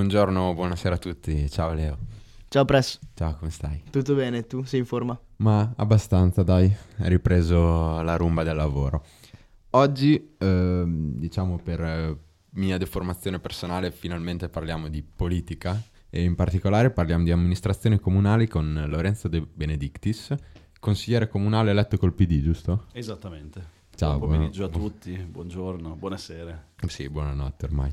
Buongiorno, buonasera a tutti. Ciao Leo. Ciao Press, Ciao, come stai? tutto bene? Tu sei in forma? Ma abbastanza, dai. Hai ripreso la rumba del lavoro. Oggi, ehm, diciamo per eh, mia deformazione personale, finalmente parliamo di politica e in particolare parliamo di amministrazione comunali con Lorenzo De Benedictis, consigliere comunale eletto col PD, giusto? Esattamente. Ciao, Buon pomeriggio buon- a tutti, buongiorno, buonasera. Sì, buonanotte ormai.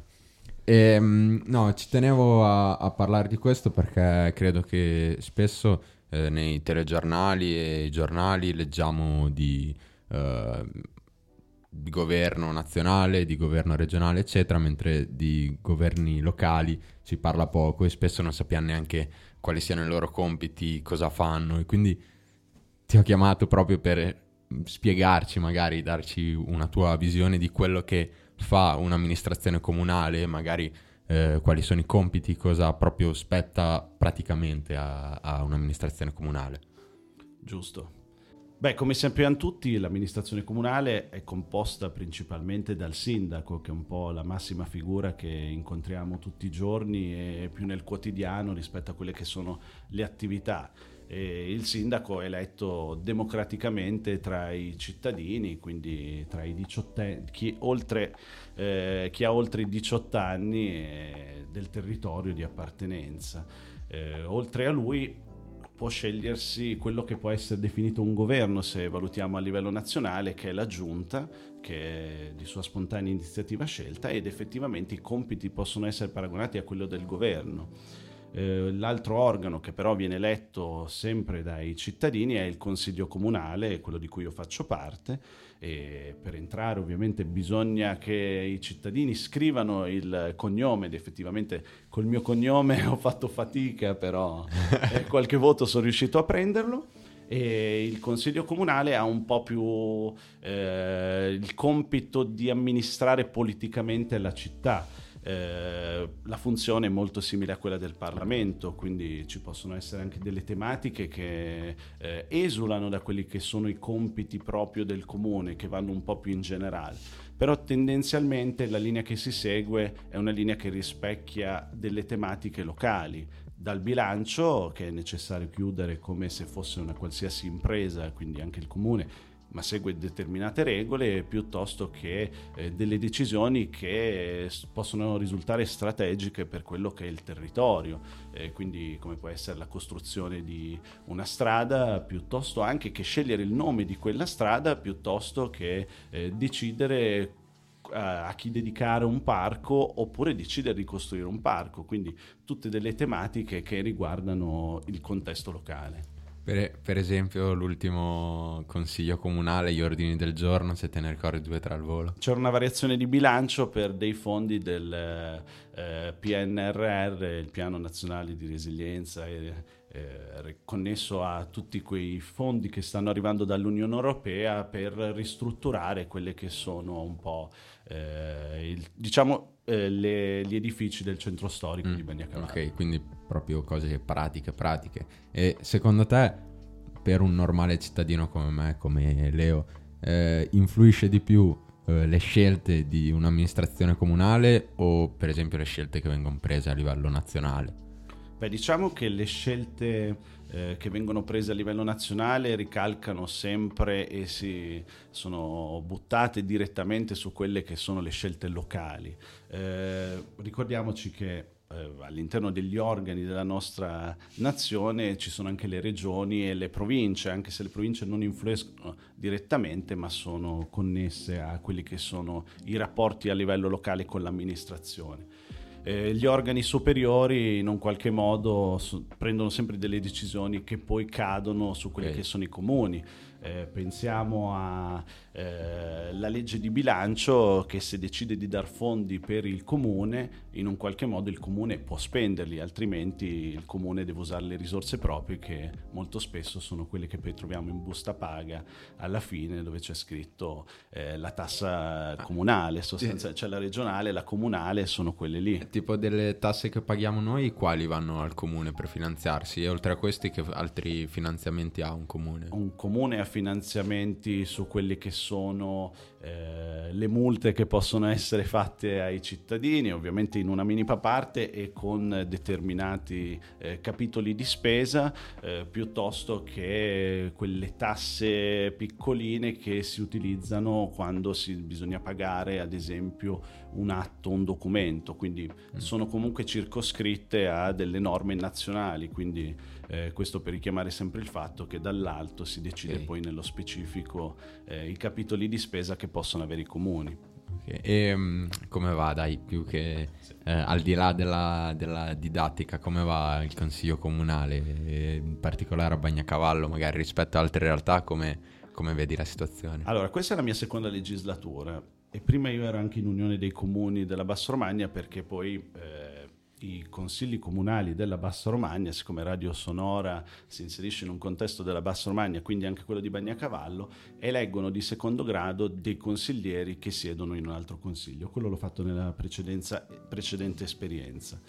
Ehm, no, ci tenevo a, a parlare di questo perché credo che spesso eh, nei telegiornali e giornali leggiamo di, eh, di governo nazionale, di governo regionale, eccetera, mentre di governi locali si parla poco e spesso non sappiamo neanche quali siano i loro compiti, cosa fanno. E quindi ti ho chiamato proprio per spiegarci, magari darci una tua visione di quello che fa un'amministrazione comunale, magari eh, quali sono i compiti, cosa proprio spetta praticamente a, a un'amministrazione comunale. Giusto. Beh, come sappiamo tutti, l'amministrazione comunale è composta principalmente dal sindaco, che è un po' la massima figura che incontriamo tutti i giorni e più nel quotidiano rispetto a quelle che sono le attività. E il sindaco è eletto democraticamente tra i cittadini, quindi tra i 18 chi, oltre, eh, chi ha oltre i 18 anni del territorio di appartenenza. Eh, oltre a lui può scegliersi quello che può essere definito un governo se valutiamo a livello nazionale, che è la giunta, che è di sua spontanea iniziativa scelta ed effettivamente i compiti possono essere paragonati a quello del governo. Eh, l'altro organo che però viene eletto sempre dai cittadini è il Consiglio Comunale, quello di cui io faccio parte, e per entrare ovviamente bisogna che i cittadini scrivano il cognome ed effettivamente col mio cognome ho fatto fatica, però eh, qualche voto sono riuscito a prenderlo. E il consiglio comunale ha un po' più eh, il compito di amministrare politicamente la città. Eh, la funzione è molto simile a quella del Parlamento, quindi ci possono essere anche delle tematiche che eh, esulano da quelli che sono i compiti proprio del comune, che vanno un po' più in generale. Però tendenzialmente la linea che si segue è una linea che rispecchia delle tematiche locali, dal bilancio che è necessario chiudere come se fosse una qualsiasi impresa, quindi anche il comune, ma segue determinate regole piuttosto che eh, delle decisioni che s- possono risultare strategiche per quello che è il territorio, Eh, quindi come può essere la costruzione di una strada, piuttosto anche che scegliere il nome di quella strada, piuttosto che eh, decidere eh, a chi dedicare un parco oppure decidere di costruire un parco, quindi tutte delle tematiche che riguardano il contesto locale. Per, per esempio l'ultimo consiglio comunale, gli ordini del giorno, se te ne ricordi due tra al volo. C'era una variazione di bilancio per dei fondi del eh, PNRR, il Piano Nazionale di Resilienza, e, eh, connesso a tutti quei fondi che stanno arrivando dall'Unione Europea per ristrutturare quelle che sono un po' eh, il- diciamo eh, le- gli edifici del centro storico di Bagnacavallo. Ok, quindi proprio cose pratiche, pratiche. E secondo te, per un normale cittadino come me, come Leo, eh, influisce di più eh, le scelte di un'amministrazione comunale o per esempio le scelte che vengono prese a livello nazionale? Beh, diciamo che le scelte eh, che vengono prese a livello nazionale ricalcano sempre e si sono buttate direttamente su quelle che sono le scelte locali. Eh, ricordiamoci che eh, all'interno degli organi della nostra nazione ci sono anche le regioni e le province, anche se le province non influiscono direttamente, ma sono connesse a quelli che sono i rapporti a livello locale con l'amministrazione. Eh, gli organi superiori in un qualche modo so- prendono sempre delle decisioni che poi cadono su quelli Ok. che sono i comuni. Eh, pensiamo alla legge di bilancio che se decide di dar fondi per il comune, in un qualche modo il comune può spenderli, altrimenti il comune deve usare le risorse proprie che molto spesso sono quelle che poi troviamo in busta paga alla fine dove c'è scritto eh, la tassa comunale, sostanzialmente, cioè la regionale e la comunale sono quelle lì. Tipo delle tasse che paghiamo noi, quali vanno al comune per finanziarsi? E oltre a questi, che altri finanziamenti ha un comune? un comune ha finanziamenti su quelli che sono eh, le multe che possono essere fatte ai cittadini, ovviamente in una minima parte e con determinati eh, capitoli di spesa, eh, piuttosto che quelle tasse piccoline che si utilizzano quando si, bisogna pagare ad esempio un atto, un documento, quindi mm. sono comunque circoscritte a delle norme nazionali, quindi eh, questo per richiamare sempre il fatto che dall'alto si decide okay. poi nello specifico eh, i capitoli di spesa che possono avere i comuni. Okay. E um, come va, dai, più che sì. eh, al di là della, della, didattica, come va il consiglio comunale, in particolare a Bagnacavallo, magari rispetto ad altre realtà, come, come vedi la situazione? Allora, questa è la mia seconda legislatura e prima io ero anche in Unione dei Comuni della Bassa Romagna perché poi eh, i consigli comunali della Bassa Romagna, siccome Radio Sonora si inserisce in un contesto della Bassa Romagna, quindi anche quello di Bagnacavallo, eleggono di secondo grado dei consiglieri che siedono in un altro consiglio. Quello l'ho fatto nella precedente esperienza.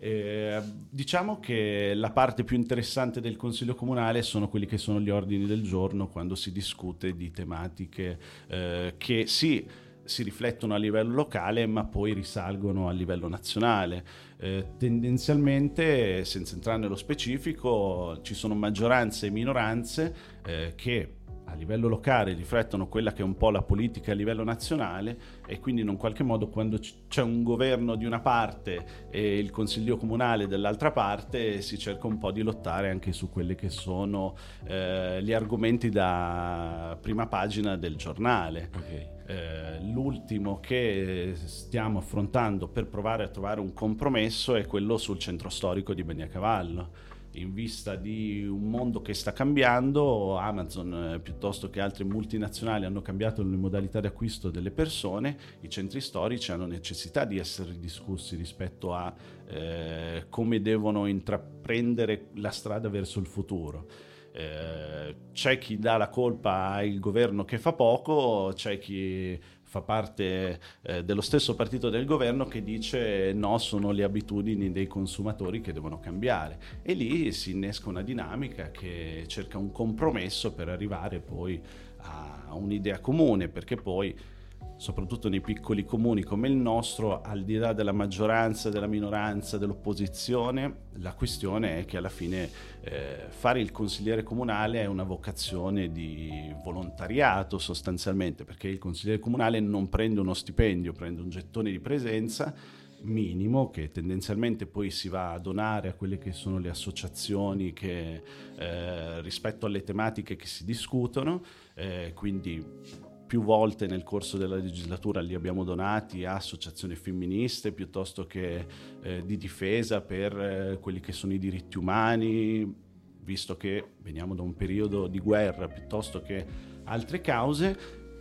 Eh, diciamo che la parte più interessante del Consiglio Comunale sono quelli che sono gli ordini del giorno quando si discute di tematiche eh, che sì si riflettono a livello locale ma poi risalgono a livello nazionale. Eh, tendenzialmente, senza entrare nello specifico, ci sono maggioranze e minoranze eh, che a livello locale riflettono quella che è un po' la politica a livello nazionale e quindi in un qualche modo quando c'è un governo di una parte e il consiglio comunale dell'altra parte si cerca un po' di lottare anche su quelli che sono eh, gli argomenti da prima pagina del giornale. Okay. Eh, l'ultimo che stiamo affrontando per provare a trovare un compromesso è quello sul centro storico di Beniacavallo. In vista di un mondo che sta cambiando, Amazon eh, piuttosto che altre multinazionali hanno cambiato le modalità di acquisto delle persone, i centri storici hanno necessità di essere discussi rispetto a eh, come devono intraprendere la strada verso il futuro eh, c'è chi dà la colpa al governo che fa poco, c'è chi fa parte eh, dello stesso partito del governo che dice no, sono le abitudini dei consumatori che devono cambiare. E lì si innesca una dinamica che cerca un compromesso per arrivare poi a un'idea comune, perché poi soprattutto nei piccoli comuni come il nostro, al di là della maggioranza, della minoranza, dell'opposizione, la questione è che alla fine eh, fare il consigliere comunale è una vocazione di volontariato sostanzialmente, perché il consigliere comunale non prende uno stipendio, prende un gettone di presenza minimo che tendenzialmente poi si va a donare a quelle che sono le associazioni che, eh, rispetto alle tematiche che si discutono, eh, quindi più volte nel corso della legislatura li abbiamo donati a associazioni femministe piuttosto che eh, di difesa per eh, quelli che sono i diritti umani, visto che veniamo da un periodo di guerra piuttosto che altre cause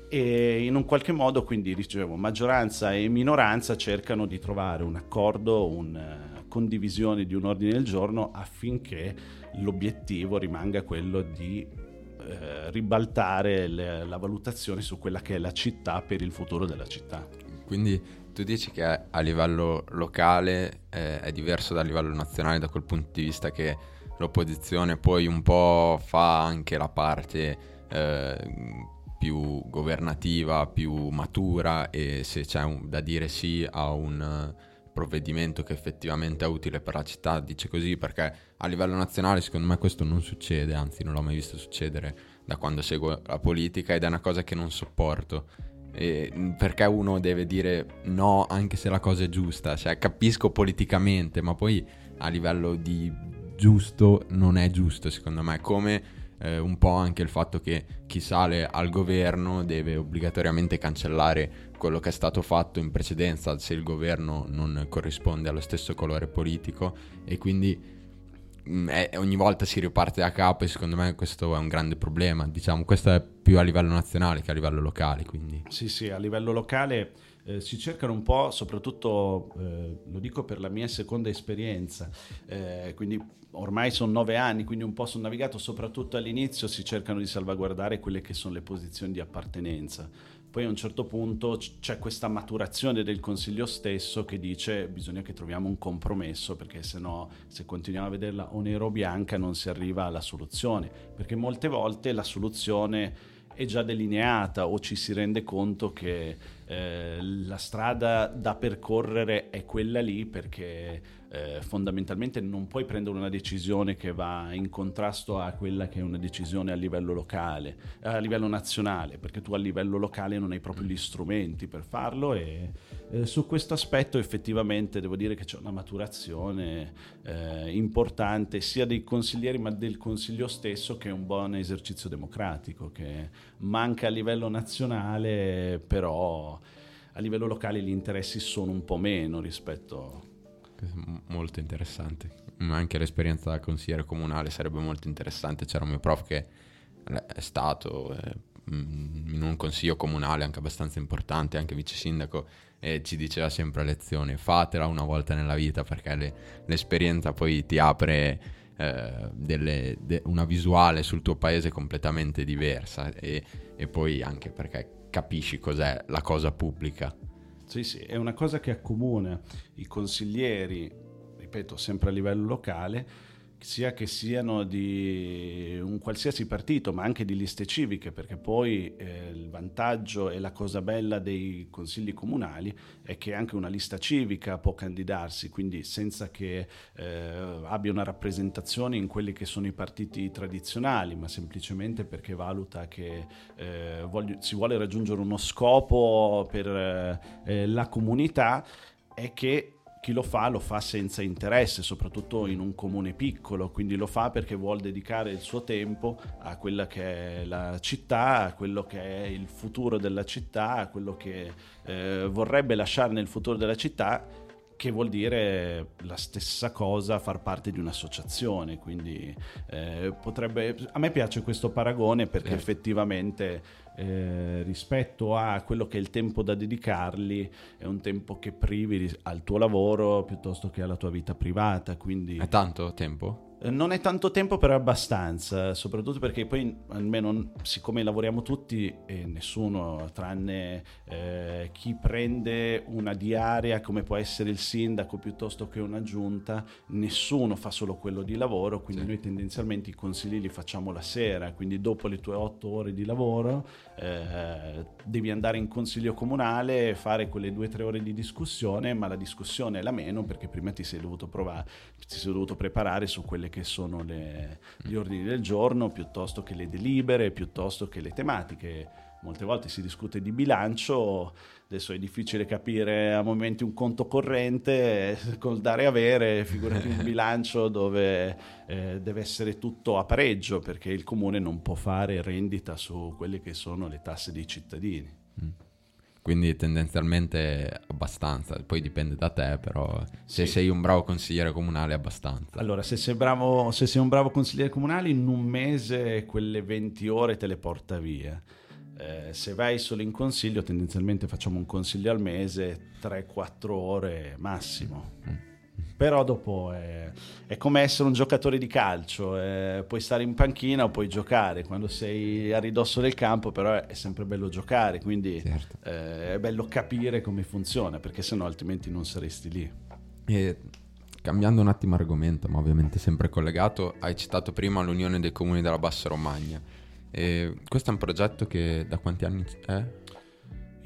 e in un qualche modo quindi dicevo maggioranza e minoranza cercano di trovare un accordo, una eh, condivisione di un ordine del giorno affinché l'obiettivo rimanga quello di eh, ribaltare le, la valutazione su quella che è la città per il futuro della città. Quindi tu dici che a livello locale eh, è diverso dal livello nazionale da quel punto di vista che l'opposizione poi un po' fa anche la parte eh, più governativa, più matura e se c'è un, da dire sì a un provvedimento che effettivamente è utile per la città, dice così perché a livello nazionale secondo me questo non succede, anzi non l'ho mai visto succedere da quando seguo la politica ed è una cosa che non sopporto. E perché uno deve dire no anche se la cosa è giusta, cioè capisco politicamente, ma poi a livello di giusto non è giusto secondo me, come eh, un po' anche il fatto che chi sale al governo deve obbligatoriamente cancellare quello che è stato fatto in precedenza se il governo non corrisponde allo stesso colore politico e quindi mm, è, ogni volta si riparte da capo e secondo me questo è un grande problema, diciamo questo è più a livello nazionale che a livello locale. Quindi. Sì, sì, a livello locale eh, si cercano un po', soprattutto eh, lo dico per la mia seconda esperienza, eh, quindi ormai sono nove anni, quindi un po' sono navigato, soprattutto all'inizio si cercano di salvaguardare quelle che sono le posizioni di appartenenza. Poi a un certo punto c'è questa maturazione del consiglio stesso che dice bisogna che troviamo un compromesso perché se no se continuiamo a vederla o nero o bianca non si arriva alla soluzione, perché molte volte la soluzione è già delineata o ci si rende conto che eh, la strada da percorrere è quella lì perché eh, fondamentalmente non puoi prendere una decisione che va in contrasto a quella che è una decisione a livello locale, a livello nazionale, perché tu a livello locale non hai proprio gli strumenti per farlo e eh, su questo aspetto effettivamente devo dire che c'è una maturazione eh, importante sia dei consiglieri ma del consiglio stesso che è un buon esercizio democratico che manca a livello nazionale però a livello locale gli interessi sono un po' meno rispetto molto interessante. Anche l'esperienza da consigliere comunale sarebbe molto interessante. C'era un mio prof che è stato eh, in un consiglio comunale anche abbastanza importante, anche vice sindaco, e ci diceva sempre a lezione: fatela una volta nella vita perché le, l'esperienza poi ti apre eh, delle, de, una visuale sul tuo paese completamente diversa e, e poi anche perché capisci cos'è la cosa pubblica sì, sì, è una cosa che accomuna i consiglieri, ripeto, sempre a livello locale, sia che siano di un qualsiasi partito, ma anche di liste civiche, perché poi eh, il vantaggio e la cosa bella dei consigli comunali è che anche una lista civica può candidarsi, quindi senza che eh, abbia una rappresentazione in quelli che sono i partiti tradizionali, ma semplicemente perché valuta che eh, voglio, si vuole raggiungere uno scopo per eh, la comunità è che chi lo fa lo fa senza interesse, soprattutto in un comune piccolo, quindi lo fa perché vuole dedicare il suo tempo a quella che è la città, a quello che è il futuro della città, a quello che eh, vorrebbe lasciare nel futuro della città che vuol dire la stessa cosa far parte di un'associazione quindi eh, potrebbe a me piace questo paragone perché sì. effettivamente eh, rispetto a quello che è il tempo da dedicarli è un tempo che privi al tuo lavoro piuttosto che alla tua vita privata quindi è tanto tempo? Eh, non è tanto tempo, però è abbastanza, soprattutto perché poi almeno siccome lavoriamo tutti e nessuno, tranne eh, chi prende una diaria come può essere il sindaco piuttosto che una giunta, nessuno fa solo quello di lavoro, quindi sì. noi tendenzialmente i consigli li facciamo la sera, quindi dopo le tue otto ore di lavoro eh, devi andare in consiglio comunale, fare quelle due o tre ore di discussione, ma la discussione è la meno perché prima ti sei dovuto provare, ti sei dovuto preparare su quelle che sono le, gli ordini del giorno, piuttosto che le delibere, piuttosto che le tematiche. Molte volte si discute di bilancio, adesso è difficile capire a momenti un conto corrente col dare e avere, figurati un bilancio dove eh, deve essere tutto a pareggio perché il comune non può fare rendita su quelle che sono le tasse dei cittadini. Mm. Quindi tendenzialmente abbastanza, poi dipende da te, però se sì. sei un bravo consigliere comunale abbastanza. Allora, se sei, bravo, se sei un bravo consigliere comunale in un mese quelle 20 ore te le porta via. Eh, se vai solo in consiglio, tendenzialmente facciamo un consiglio al mese, 3-4 ore massimo. Mm però dopo è, è, come essere un giocatore di calcio, eh, puoi stare in panchina o puoi giocare, quando sei a ridosso del campo però è, sempre bello giocare, quindi certo. eh, è bello capire come funziona, perché sennò altrimenti non saresti lì. E cambiando un attimo argomento, ma ovviamente sempre collegato, hai citato prima l'Unione dei Comuni della Bassa Romagna. E questo è un progetto che da quanti anni è?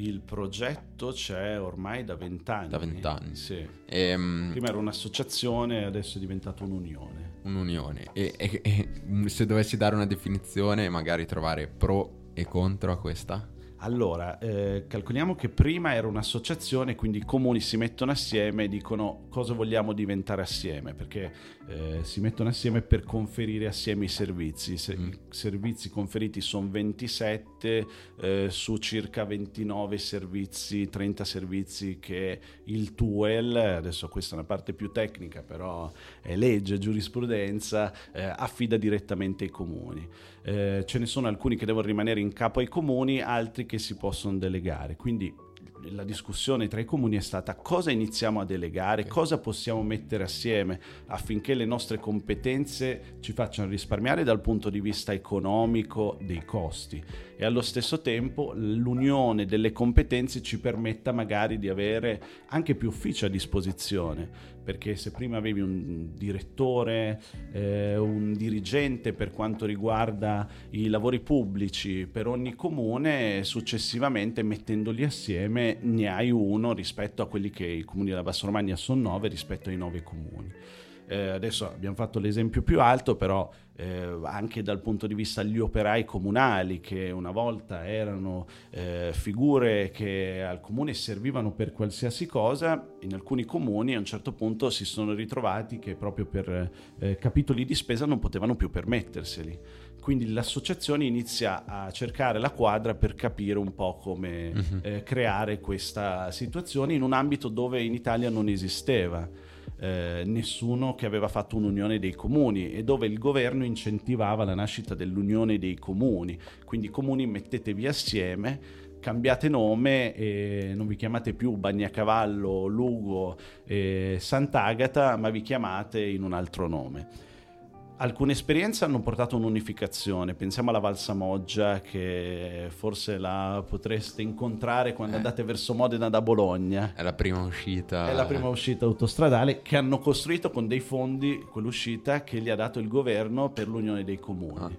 Il progetto c'è ormai da vent'anni. Da vent'anni. Sì. E, um, Prima era un'associazione, adesso è diventata un'unione. Un'unione. E, e, e se dovessi dare una definizione, magari trovare pro e contro a questa? Allora, eh, calcoliamo che prima era un'associazione, quindi i comuni si mettono assieme e dicono cosa vogliamo diventare assieme, perché eh, si mettono assieme per conferire assieme i servizi. Se, mm. I servizi conferiti sono 27 eh, su circa 29 servizi, 30 servizi che il TUEL, adesso questa è una parte più tecnica, però è legge, giurisprudenza, eh, affida direttamente ai comuni. Eh, ce ne sono alcuni che devono rimanere in capo ai comuni, altri che si possono delegare. Quindi la discussione tra i comuni è stata cosa iniziamo a delegare, cosa possiamo mettere assieme affinché le nostre competenze ci facciano risparmiare dal punto di vista economico dei costi. E allo stesso tempo l'unione delle competenze ci permetta magari di avere anche più uffici a disposizione perché se prima avevi un direttore, eh, un dirigente per quanto riguarda i lavori pubblici per ogni comune, successivamente mettendoli assieme ne hai uno rispetto a quelli che i comuni della Bassa Romagna sono nove rispetto ai nove comuni. Eh, adesso abbiamo fatto l'esempio più alto, però eh, anche dal punto di vista degli operai comunali, che una volta erano eh, figure che al comune servivano per qualsiasi cosa, in alcuni comuni a un certo punto si sono ritrovati che proprio per eh, capitoli di spesa non potevano più permetterseli. Quindi l'associazione inizia a cercare la quadra per capire un po' come uh-huh. creare questa situazione in un ambito dove in Italia non esisteva eh, nessuno che aveva fatto un'unione dei comuni e dove il governo incentivava la nascita dell'unione dei comuni. Quindi comuni mettetevi assieme, cambiate nome e non vi chiamate più Bagnacavallo, Lugo e Sant'Agata, ma vi chiamate in un altro nome alcune esperienze hanno portato un'unificazione. Pensiamo alla Valsamoggia, che forse la potreste incontrare quando eh. andate verso Modena da Bologna. È la prima uscita. È la prima uscita autostradale che hanno costruito con dei fondi quell'uscita che gli ha dato il governo per l'unione dei comuni. Ah.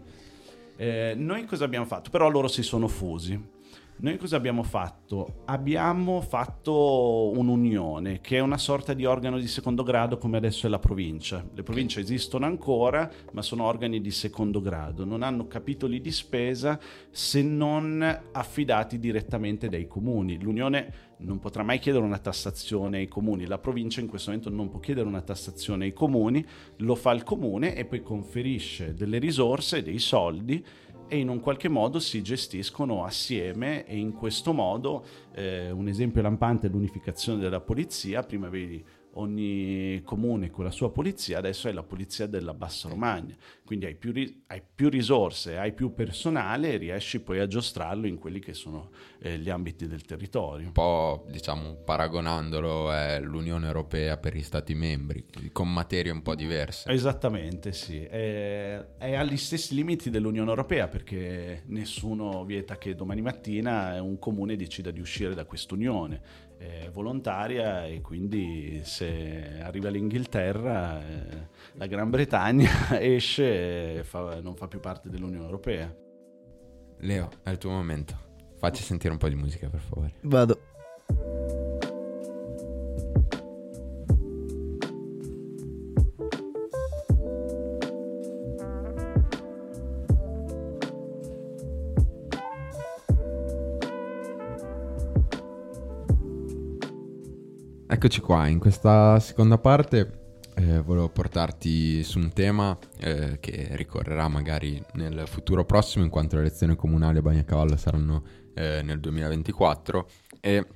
Eh, noi cosa abbiamo fatto? Però loro si sono fusi. Noi cosa abbiamo fatto? Abbiamo fatto un'unione che è una sorta di organo di secondo grado come adesso è la provincia. Le province esistono ancora, ma sono organi di secondo grado, non hanno capitoli di spesa se non affidati direttamente dai comuni. L'unione non potrà mai chiedere una tassazione ai comuni, la provincia in questo momento non può chiedere una tassazione ai comuni, lo fa il comune e poi conferisce delle risorse, dei soldi e in un qualche modo si gestiscono assieme e in questo modo eh, un esempio lampante è l'unificazione della polizia, prima avevi ogni comune con la sua polizia, adesso è la polizia della Bassa Romagna, quindi hai più, hai più risorse, hai più personale e riesci poi a giostrarlo in quelli che sono eh, gli ambiti del territorio. Un po' diciamo paragonandolo è l'Unione Europea per gli Stati membri, con materie un po' diverse. Esattamente, sì, è, è agli stessi limiti dell'Unione Europea perché nessuno vieta che domani mattina un comune decida di uscire da quest'unione è volontaria e quindi se arriva l'Inghilterra, eh, la Gran Bretagna esce e fa, non fa più parte dell'Unione Europea. Leo, è il tuo momento. Facci sentire un po' di musica, per favore. Vado. Eccoci qua, in questa seconda parte eh, volevo portarti su un tema eh, che ricorrerà magari nel futuro prossimo in quanto le elezioni comunali a Bagnacavallo saranno eh, nel 2024 e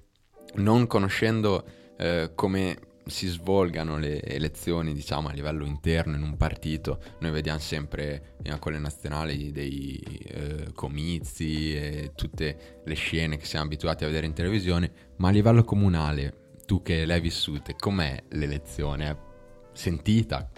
non conoscendo eh, come si svolgano le elezioni diciamo a livello interno in un partito noi vediamo sempre eh, con le nazionali dei eh, comizi e tutte le scene che siamo abituati a vedere in televisione ma a livello comunale tu che l'hai vissuta, com'è l'elezione? Sentita?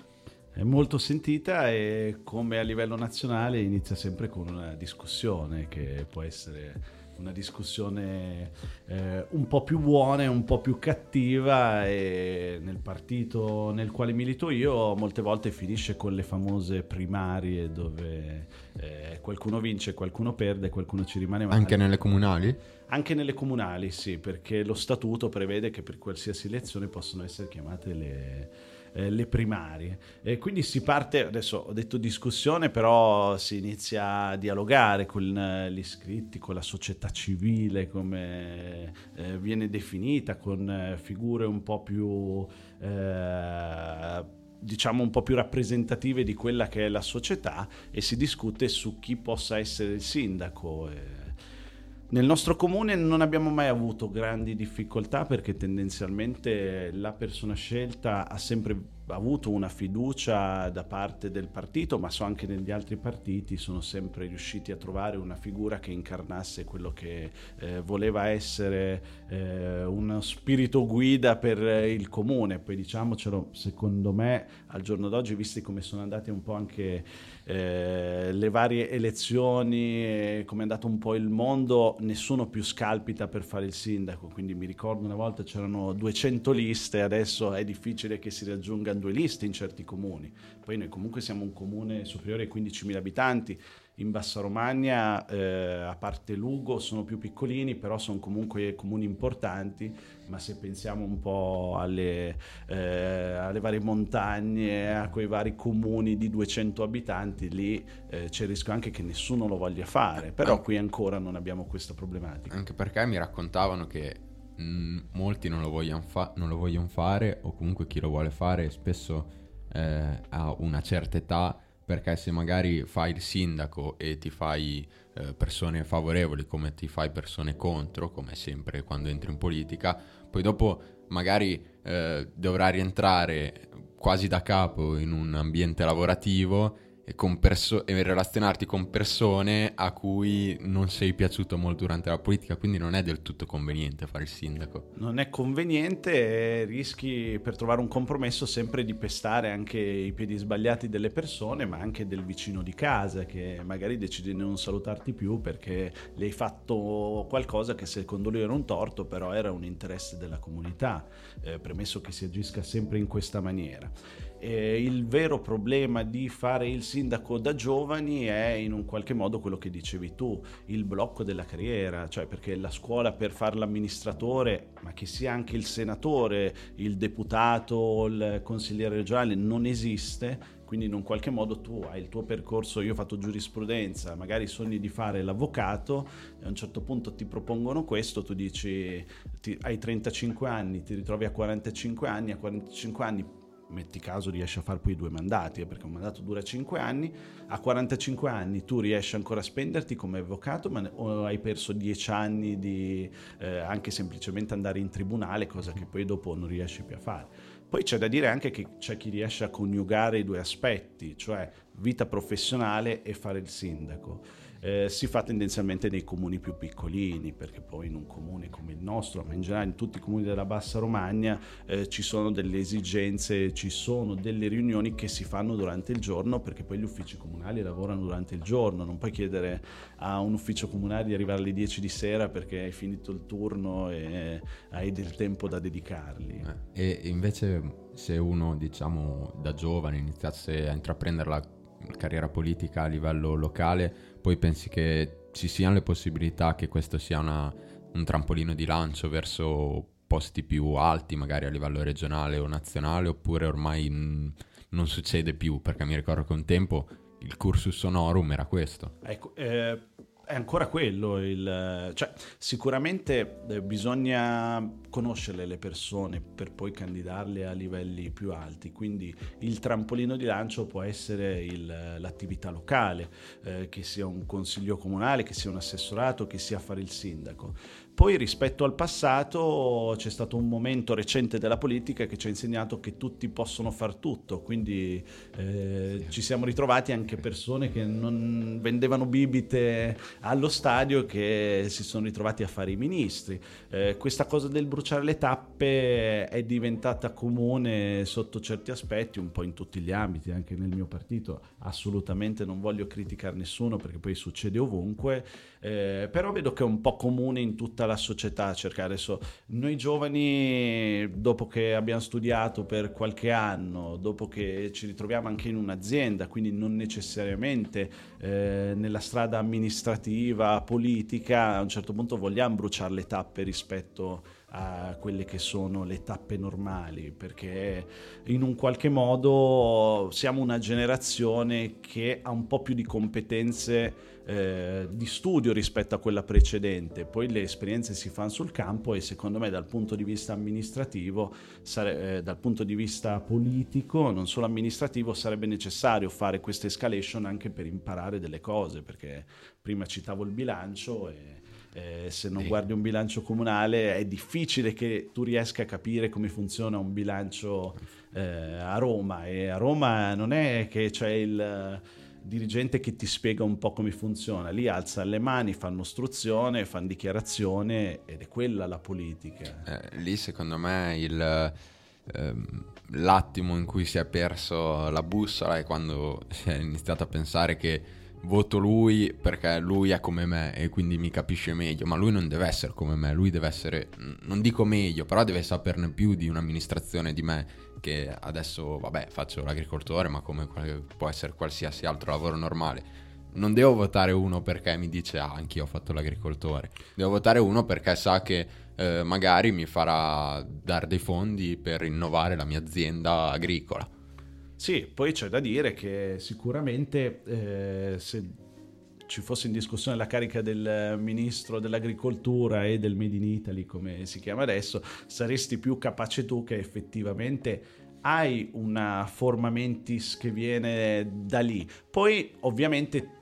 È molto sentita e come a livello nazionale inizia sempre con una discussione che può essere una discussione eh, un po' più buona e un po' più cattiva e nel partito nel quale milito io molte volte finisce con le famose primarie dove eh, qualcuno vince, qualcuno perde, qualcuno ci rimane male. Anche nelle comunali? Anche nelle comunali sì, perché lo statuto prevede che per qualsiasi elezione possono essere chiamate le eh, le primarie. E quindi si parte, adesso ho detto discussione, però si inizia a dialogare con eh, gli iscritti, con la società civile, come eh, viene definita, con eh, figure un po' più... Eh, diciamo un po' più rappresentative di quella che è la società e si discute su chi possa essere il sindaco. Nel nostro comune non abbiamo mai avuto grandi difficoltà perché tendenzialmente la persona scelta ha sempre avuto una fiducia da parte del partito, ma so anche negli altri partiti sono sempre riusciti a trovare una figura che incarnasse quello che eh, voleva essere eh, uno spirito guida per il comune. Poi diciamocelo, secondo me al giorno d'oggi, visti come sono andate un po' anche eh, le varie elezioni, come è andato un po' il mondo, nessuno più scalpita per fare il sindaco, quindi mi ricordo una volta c'erano 200 liste, adesso è difficile che si raggiungano due liste in certi comuni. Poi noi comunque siamo un comune superiore ai 15.000 abitanti, in Bassa Romagna, eh, a parte Lugo, sono più piccolini, però sono comunque comuni importanti, ma se pensiamo un po' alle, eh, alle varie montagne, a quei vari comuni di 200 abitanti, lì eh, c'è il rischio anche che nessuno lo voglia fare, però qui ancora non abbiamo questa problematica. Anche perché mi raccontavano che mh, mm, molti non lo, vogliono fa- non lo vogliono fare, o comunque chi lo vuole fare spesso eh, ha una certa età perché se magari fai il sindaco e ti fai eh, persone favorevoli come ti fai persone contro, come sempre quando entri in politica, poi dopo magari eh, dovrai rientrare quasi da capo in un ambiente lavorativo e, perso- e, relazionarti con persone a cui non sei piaciuto molto durante la politica, quindi non è del tutto conveniente fare il sindaco. Non è conveniente rischi per trovare un compromesso sempre di pestare anche i piedi sbagliati delle persone, ma anche del vicino di casa che magari decide di non salutarti più perché le hai fatto qualcosa che secondo lui era un torto, però era un interesse della comunità, eh, premesso che si agisca sempre in questa maniera eh, il vero problema di fare il sindaco da giovani è in un qualche modo quello che dicevi tu, il blocco della carriera, cioè perché la scuola per fare l'amministratore, ma che sia anche il senatore, il deputato, il consigliere regionale, non esiste. Quindi in un qualche modo tu hai il tuo percorso, io ho fatto giurisprudenza, magari sogni di fare l'avvocato, e a un certo punto ti propongono questo, tu dici ti, hai 35 anni, ti ritrovi a 45 anni, a 45 anni metti caso riesci a fare poi due mandati, eh, perché un mandato dura 5 anni, a 45 anni tu riesci ancora a spenderti come avvocato, ma hai perso 10 anni di eh, anche semplicemente andare in tribunale, cosa che poi dopo non riesci più a fare. Poi c'è da dire anche che c'è chi riesce a coniugare i due aspetti, cioè vita professionale e fare il sindaco eh, si fa tendenzialmente nei comuni più piccolini, perché poi in un comune come il nostro, ma in generale in tutti i comuni della Bassa Romagna, eh, ci sono delle esigenze, ci sono delle riunioni che si fanno durante il giorno, perché poi gli uffici comunali lavorano durante il giorno, non puoi chiedere a un ufficio comunale di arrivare alle 10 di sera perché hai finito il turno e hai del tempo da dedicarli. Eh, e invece se uno, diciamo, da giovane iniziasse a intraprendere la carriera politica a livello locale, poi pensi che ci siano le possibilità che questo sia una, un trampolino di lancio verso posti più alti, magari a livello regionale o nazionale, oppure ormai n- non succede più? Perché mi ricordo che un tempo il cursus honorum era questo. Ecco, eh, è ancora quello, il, cioè, sicuramente eh, bisogna conoscere le persone per poi candidarle a livelli più alti, quindi il trampolino di lancio può essere il, l'attività locale, eh, che sia un consiglio comunale, che sia un assessorato, che sia fare il sindaco. Poi rispetto al passato c'è stato un momento recente della politica che ci ha insegnato che tutti possono far tutto, quindi eh, ci siamo ritrovati anche persone che non vendevano bibite allo stadio che si sono ritrovati a fare i ministri. Eh, questa cosa del bruciare le tappe è diventata comune sotto certi aspetti, un po' in tutti gli ambiti, anche nel mio partito. Assolutamente non voglio criticare nessuno perché poi succede ovunque, eh, però vedo che è un po' comune in tutta la società cercare adesso. Noi giovani, dopo che abbiamo studiato per qualche anno, dopo che ci ritroviamo anche in un'azienda, quindi non necessariamente eh, nella strada amministrativa, politica, a un certo punto vogliamo bruciare le tappe rispetto a quelle che sono le tappe normali, perché in un qualche modo siamo una generazione che ha un po' più di competenze eh, di studio rispetto a quella precedente, poi le esperienze si fanno sul campo e secondo me dal punto di vista amministrativo, sare- eh, dal punto di vista politico, non solo amministrativo, sarebbe necessario fare questa escalation anche per imparare delle cose, perché prima citavo il bilancio e eh, se non guardi un bilancio comunale è difficile che tu riesca a capire come funziona un bilancio eh, a Roma. E a Roma non è che c'è il dirigente che ti spiega un po' come funziona, lì alza le mani, fanno ostruzione, fanno dichiarazione ed è quella la politica. Eh, lì secondo me il, ehm, l'attimo in cui si è perso la bussola è quando si è iniziato a pensare che voto lui perché lui è come me e quindi mi capisce meglio, ma lui non deve essere come me, lui deve essere, non dico meglio, però deve saperne più di un'amministrazione di me che adesso, vabbè, faccio l'agricoltore, ma come può essere qualsiasi altro lavoro normale. Non devo votare uno perché mi dice, ah, anch'io ho fatto l'agricoltore. Devo votare uno perché sa che eh, magari mi farà dare dei fondi per innovare la mia azienda agricola. Sì, poi c'è da dire che sicuramente eh, se ci fosse in discussione la carica del ministro dell'agricoltura e del Made in Italy, come si chiama adesso, saresti più capace tu che effettivamente hai una forma mentis che viene da lì. Poi ovviamente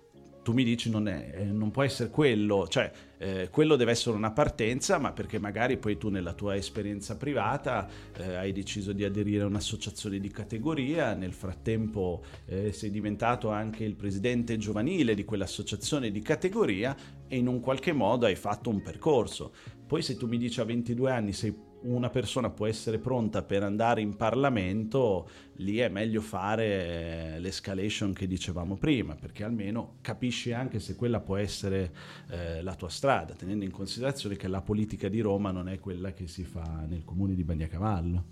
tu mi dici non, è, non può essere quello, cioè eh, quello deve essere una partenza, ma perché magari poi tu nella tua esperienza privata eh, hai deciso di aderire a un'associazione di categoria, nel frattempo eh, sei diventato anche il presidente giovanile di quell'associazione di categoria e in un qualche modo hai fatto un percorso. Poi se tu mi dici a 22 anni sei una persona può essere pronta per andare in Parlamento, lì è meglio fare l'escalation che dicevamo prima, perché almeno capisci anche se quella può essere eh, la tua strada, tenendo in considerazione che la politica di Roma non è quella che si fa nel comune di Bagnacavallo.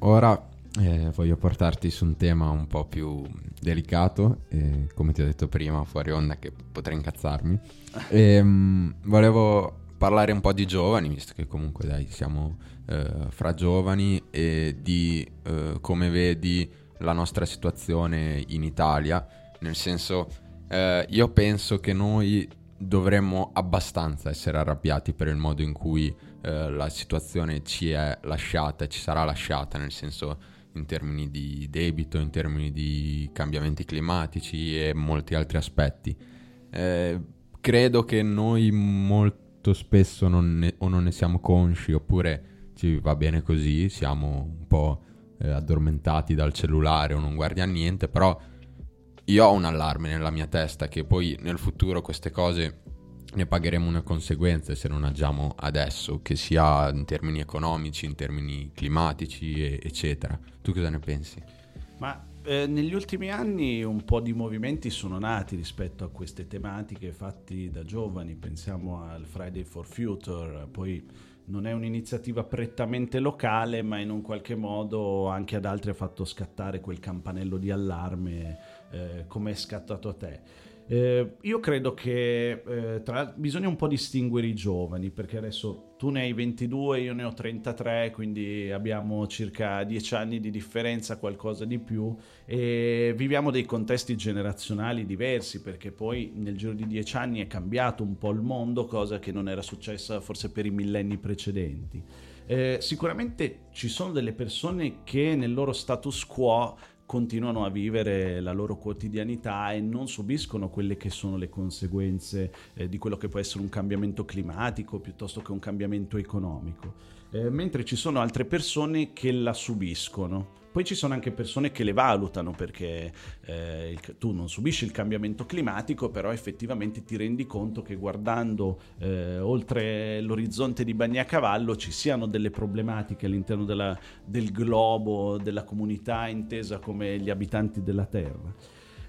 Ora eh, voglio portarti su un tema un po' più delicato, eh, come ti ho detto prima, fuori onda che potrei incazzarmi. E, ehm, volevo parlare un po' di giovani, visto che comunque dai, siamo eh, fra giovani e di eh, come vedi la nostra situazione in Italia, nel senso eh, io penso che noi dovremmo abbastanza essere arrabbiati per il modo in cui eh, la situazione ci è lasciata e ci sarà lasciata, nel senso in termini di debito, in termini di cambiamenti climatici e molti altri aspetti. Eh, credo che noi molto molto spesso non ne, o non ne siamo consci oppure ci va bene così, siamo un po' eh, addormentati dal cellulare o non guardiamo niente, però io ho un allarme nella mia testa che poi nel futuro queste cose ne pagheremo una conseguenza se non agiamo adesso, che sia in termini economici, in termini climatici, e, eccetera. Tu cosa ne pensi? Ma eh, negli ultimi anni un po' di movimenti sono nati rispetto a queste tematiche fatti da giovani, pensiamo al Friday for Future, poi non è un'iniziativa prettamente locale, ma in un qualche modo anche ad altri ha fatto scattare quel campanello di allarme eh, come è scattato a te. Eh, io credo che eh, tra, bisogna un po' distinguere i giovani, perché adesso tu ne hai 22, io ne ho 33, quindi abbiamo circa 10 anni di differenza, qualcosa di più, e viviamo dei contesti generazionali diversi, perché poi nel giro di 10 anni è cambiato un po' il mondo, cosa che non era successa forse per i millenni precedenti. Eh, sicuramente ci sono delle persone che nel loro status quo continuano a vivere la loro quotidianità e non subiscono quelle che sono le conseguenze eh, di quello che può essere un cambiamento climatico piuttosto che un cambiamento economico, eh, mentre ci sono altre persone che la subiscono. Poi ci sono anche persone che le valutano perché eh, il, tu non subisci il cambiamento climatico, però effettivamente ti rendi conto che guardando eh, oltre l'orizzonte di Bagnacavallo ci siano delle problematiche all'interno della, del globo, della comunità intesa come gli abitanti della Terra.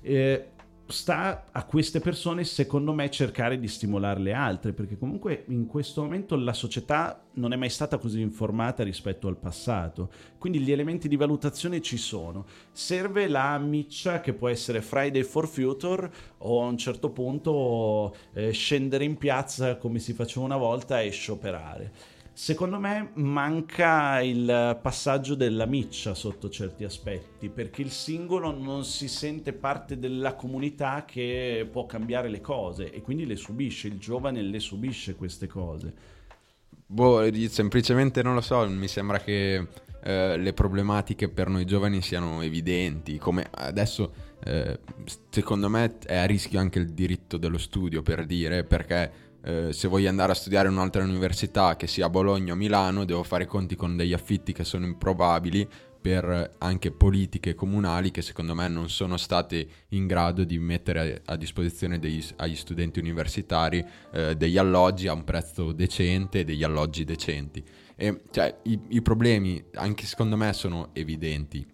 Eh, sta a queste persone, secondo me, cercare di stimolarle altre, perché comunque in questo momento la società non è mai stata così informata rispetto al passato. Quindi gli elementi di valutazione ci sono. Serve la miccia che può essere Friday for Future o a un certo punto eh, scendere in piazza come si faceva una volta e scioperare. Secondo me manca il passaggio della miccia sotto certi aspetti, perché il singolo non si sente parte della comunità che può cambiare le cose e quindi le subisce, il giovane le subisce queste cose. Boh, semplicemente non lo so, mi sembra che eh, le problematiche per noi giovani siano evidenti, come adesso eh, secondo me è a rischio anche il diritto dello studio per dire, perché eh, se voglio andare a studiare in un'altra università, che sia Bologna o Milano, devo fare conti con degli affitti che sono improbabili per anche politiche comunali che secondo me non sono state in grado di mettere a, disposizione degli, agli studenti universitari eh, degli alloggi a un prezzo decente, degli alloggi decenti. E, cioè, i, i problemi anche secondo me sono evidenti.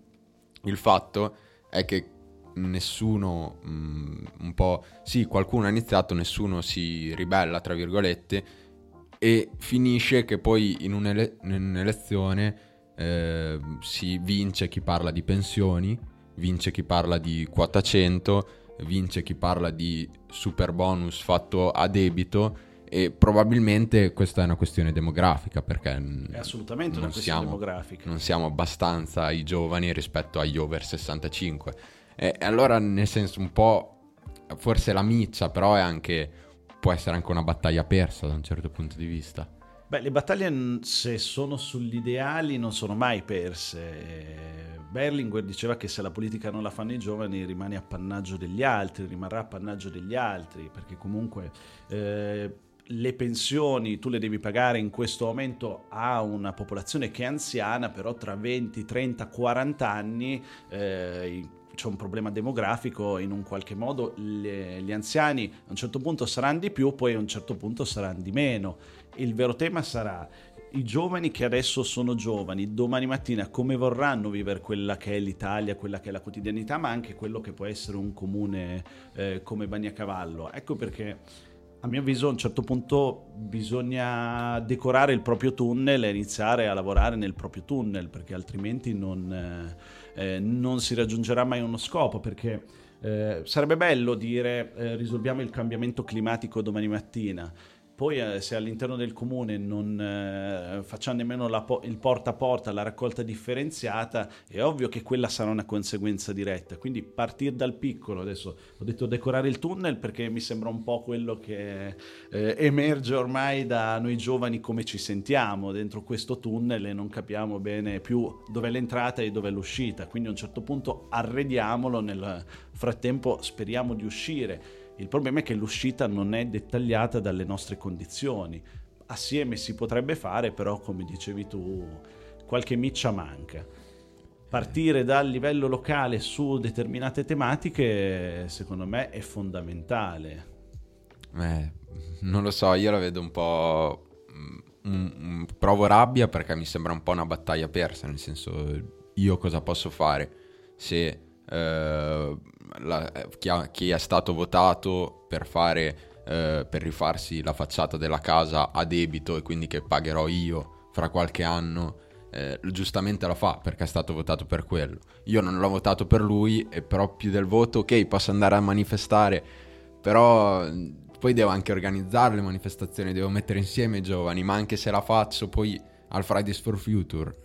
Il fatto è che nessuno, mh, mm, un po', sì, qualcuno ha iniziato, nessuno si ribella, tra virgolette, e finisce che poi in, un'ele- in un'elezione eh, si vince chi parla di pensioni, vince chi parla di quota 100, vince chi parla di super bonus fatto a debito e probabilmente questa è una questione demografica perché è assolutamente una questione siamo, demografica. Non siamo abbastanza i giovani rispetto agli over 65. E, allora nel senso un po' forse la miccia però è anche può essere anche una battaglia persa da un certo punto di vista. Beh, le battaglie se sono sugli ideali non sono mai perse. Berlinguer diceva che se la politica non la fanno i giovani rimane appannaggio degli altri, rimarrà appannaggio degli altri, perché comunque eh, le pensioni tu le devi pagare in questo momento a una popolazione che è anziana, però tra 20, 30, 40 anni eh, c'è un problema demografico, in un qualche modo le, gli anziani a un certo punto saranno di più, poi a un certo punto saranno di meno il vero tema sarà i giovani che adesso sono giovani, domani mattina come vorranno vivere quella che è l'Italia, quella che è la quotidianità, ma anche quello che può essere un comune eh, come Bagnacavallo. Ecco perché a mio avviso a un certo punto bisogna decorare il proprio tunnel e iniziare a lavorare nel proprio tunnel, perché altrimenti non, eh, eh non si raggiungerà mai uno scopo, perché eh, sarebbe bello dire eh, risolviamo il cambiamento climatico domani mattina poi eh, se all'interno del comune non eh, facciamo nemmeno po- il porta a porta, la raccolta differenziata, è ovvio che quella sarà una conseguenza diretta. Quindi partire dal piccolo, adesso ho detto decorare il tunnel perché mi sembra un po' quello che eh, emerge ormai da noi giovani come ci sentiamo dentro questo tunnel e non capiamo bene più dove è l'entrata e dove è l'uscita. Quindi a un certo punto arrediamolo, nel frattempo speriamo di uscire il problema è che l'uscita non è dettagliata dalle nostre condizioni. Assieme si potrebbe fare, però come dicevi tu, qualche miccia manca. Partire dal livello locale su determinate tematiche, secondo me, è fondamentale. Eh, non lo so, io la vedo un po'... Mm, mm, provo rabbia perché mi sembra un po' una battaglia persa, nel senso io cosa posso fare se eh, la, chi, ha, chi, è stato votato per fare eh, per rifarsi la facciata della casa a debito e quindi che pagherò io fra qualche anno eh, giustamente la fa perché è stato votato per quello. Io non l'ho votato per lui e però più del voto ok posso andare a manifestare però poi devo anche organizzare le manifestazioni devo mettere insieme i giovani ma anche se la faccio poi al Fridays for Future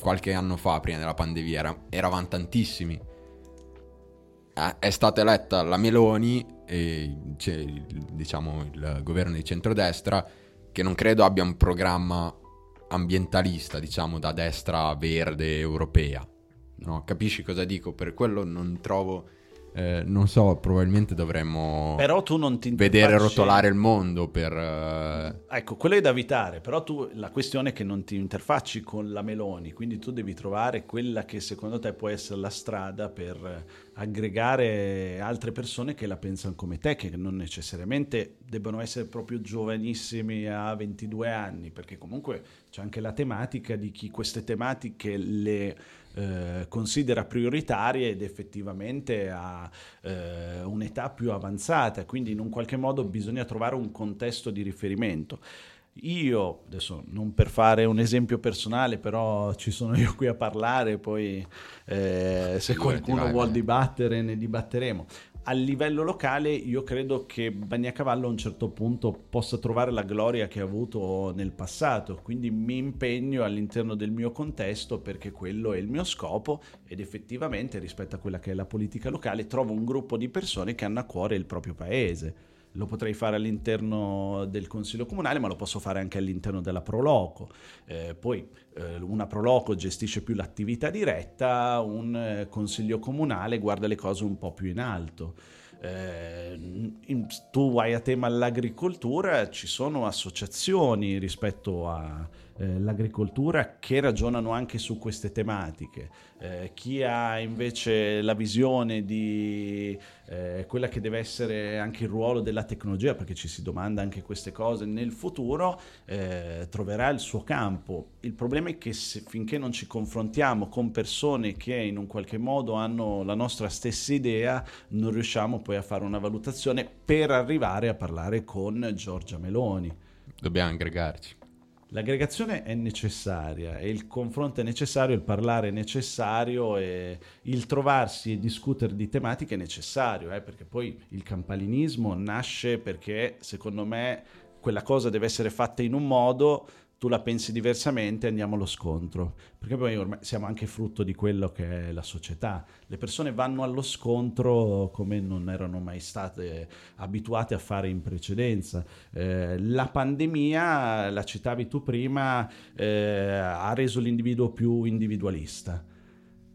qualche anno fa prima della pandemia era, eravamo tantissimi è stata eletta la Meloni e diciamo il governo di centrodestra che non credo abbia un programma ambientalista, diciamo da destra verde europea. No, capisci cosa dico? Per quello non trovo eh, non so, probabilmente dovremmo però tu non ti vedere rotolare il mondo per... Uh... Ecco, quello è da evitare, però tu la questione è che non ti interfacci con la Meloni, quindi tu devi trovare quella che secondo te può essere la strada per aggregare altre persone che la pensano come te, che non necessariamente debbano essere proprio giovanissimi a 22 anni, perché comunque c'è anche la tematica di chi queste tematiche le eh, considera prioritarie ed effettivamente ha eh, un'età più avanzata, quindi in un qualche modo bisogna trovare un contesto di riferimento. Io, adesso non per fare un esempio personale, però ci sono io qui a parlare, poi eh, se qualcuno vuole dibattere ne dibatteremo a livello locale io credo che Bagnacavallo a un certo punto possa trovare la gloria che ha avuto nel passato, quindi mi impegno all'interno del mio contesto perché quello è il mio scopo ed effettivamente rispetto a quella che è la politica locale trovo un gruppo di persone che hanno a cuore il proprio paese lo potrei fare all'interno del consiglio comunale, ma lo posso fare anche all'interno della Proloco. Eh, poi eh, una Proloco gestisce più l'attività diretta, un eh, consiglio comunale guarda le cose un po' più in alto. Eh, in, tu hai a tema l'agricoltura, ci sono associazioni rispetto a eh, l'agricoltura che ragionano anche su queste tematiche. Eh, chi ha invece la visione di eh, quella che deve essere anche il ruolo della tecnologia, perché ci si domanda anche queste cose nel futuro, eh, troverà il suo campo. Il problema è che se, finché non ci confrontiamo con persone che in un qualche modo hanno la nostra stessa idea, non riusciamo poi a fare una valutazione per arrivare a parlare con Giorgia Meloni. Dobbiamo aggregarci. L'aggregazione è necessaria e il confronto è necessario, il parlare è necessario e il trovarsi e discutere di tematiche è necessario, eh, perché poi il campanilismo nasce perché secondo me quella cosa deve essere fatta in un modo tu la pensi diversamente, andiamo allo scontro. Perché poi ormai siamo anche frutto di quello che è la società. Le persone vanno allo scontro come non erano mai state abituate a fare in precedenza. Eh, la pandemia, la citavi tu prima, eh, ha reso l'individuo più individualista.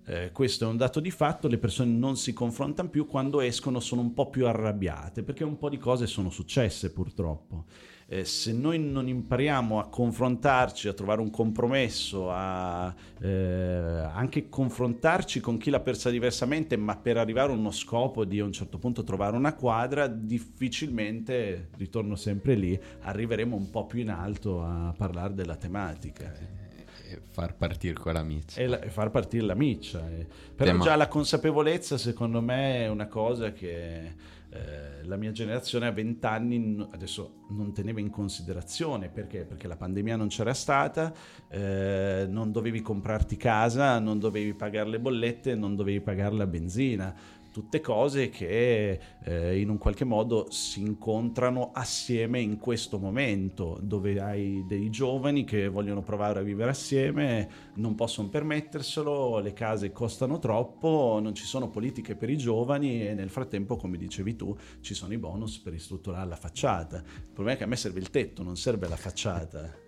Eh, questo è un dato di fatto, le persone non si confrontano più, quando escono sono un po' più arrabbiate, perché un po' di cose sono successe purtroppo eh, se noi non impariamo a confrontarci, a trovare un compromesso, a eh, anche confrontarci con chi la pensa diversamente, ma per arrivare a uno scopo di a un certo punto trovare una quadra, difficilmente, ritorno sempre lì, arriveremo un po' più in alto a parlare della tematica. E far partire quella miccia. E, la, e far partire la miccia. Eh. Però Tema. già la consapevolezza, secondo me, è una cosa che eh, la mia generazione a 20 anni adesso non teneva in considerazione perché? Perché la pandemia non c'era stata, eh, non dovevi comprarti casa, non dovevi pagare le bollette, non dovevi pagare la benzina tutte cose che eh, in un qualche modo si incontrano assieme in questo momento, dove hai dei giovani che vogliono provare a vivere assieme, non possono permetterselo, le case costano troppo, non ci sono politiche per i giovani e nel frattempo, come dicevi tu, ci sono i bonus per ristrutturare la facciata. Il problema è che a me serve il tetto, non serve la facciata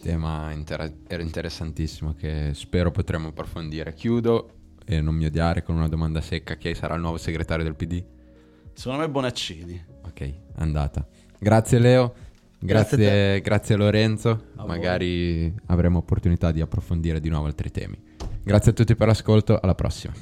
tema inter- interessantissimo che spero potremo approfondire. Chiudo e non mi odiare con una domanda secca, chi sarà il nuovo segretario del PD? Secondo me Bonaccini. Ok, andata. Grazie Leo, grazie, grazie, grazie Lorenzo, a magari voi. avremo opportunità di approfondire di nuovo altri temi. Grazie a tutti per l'ascolto, alla prossima.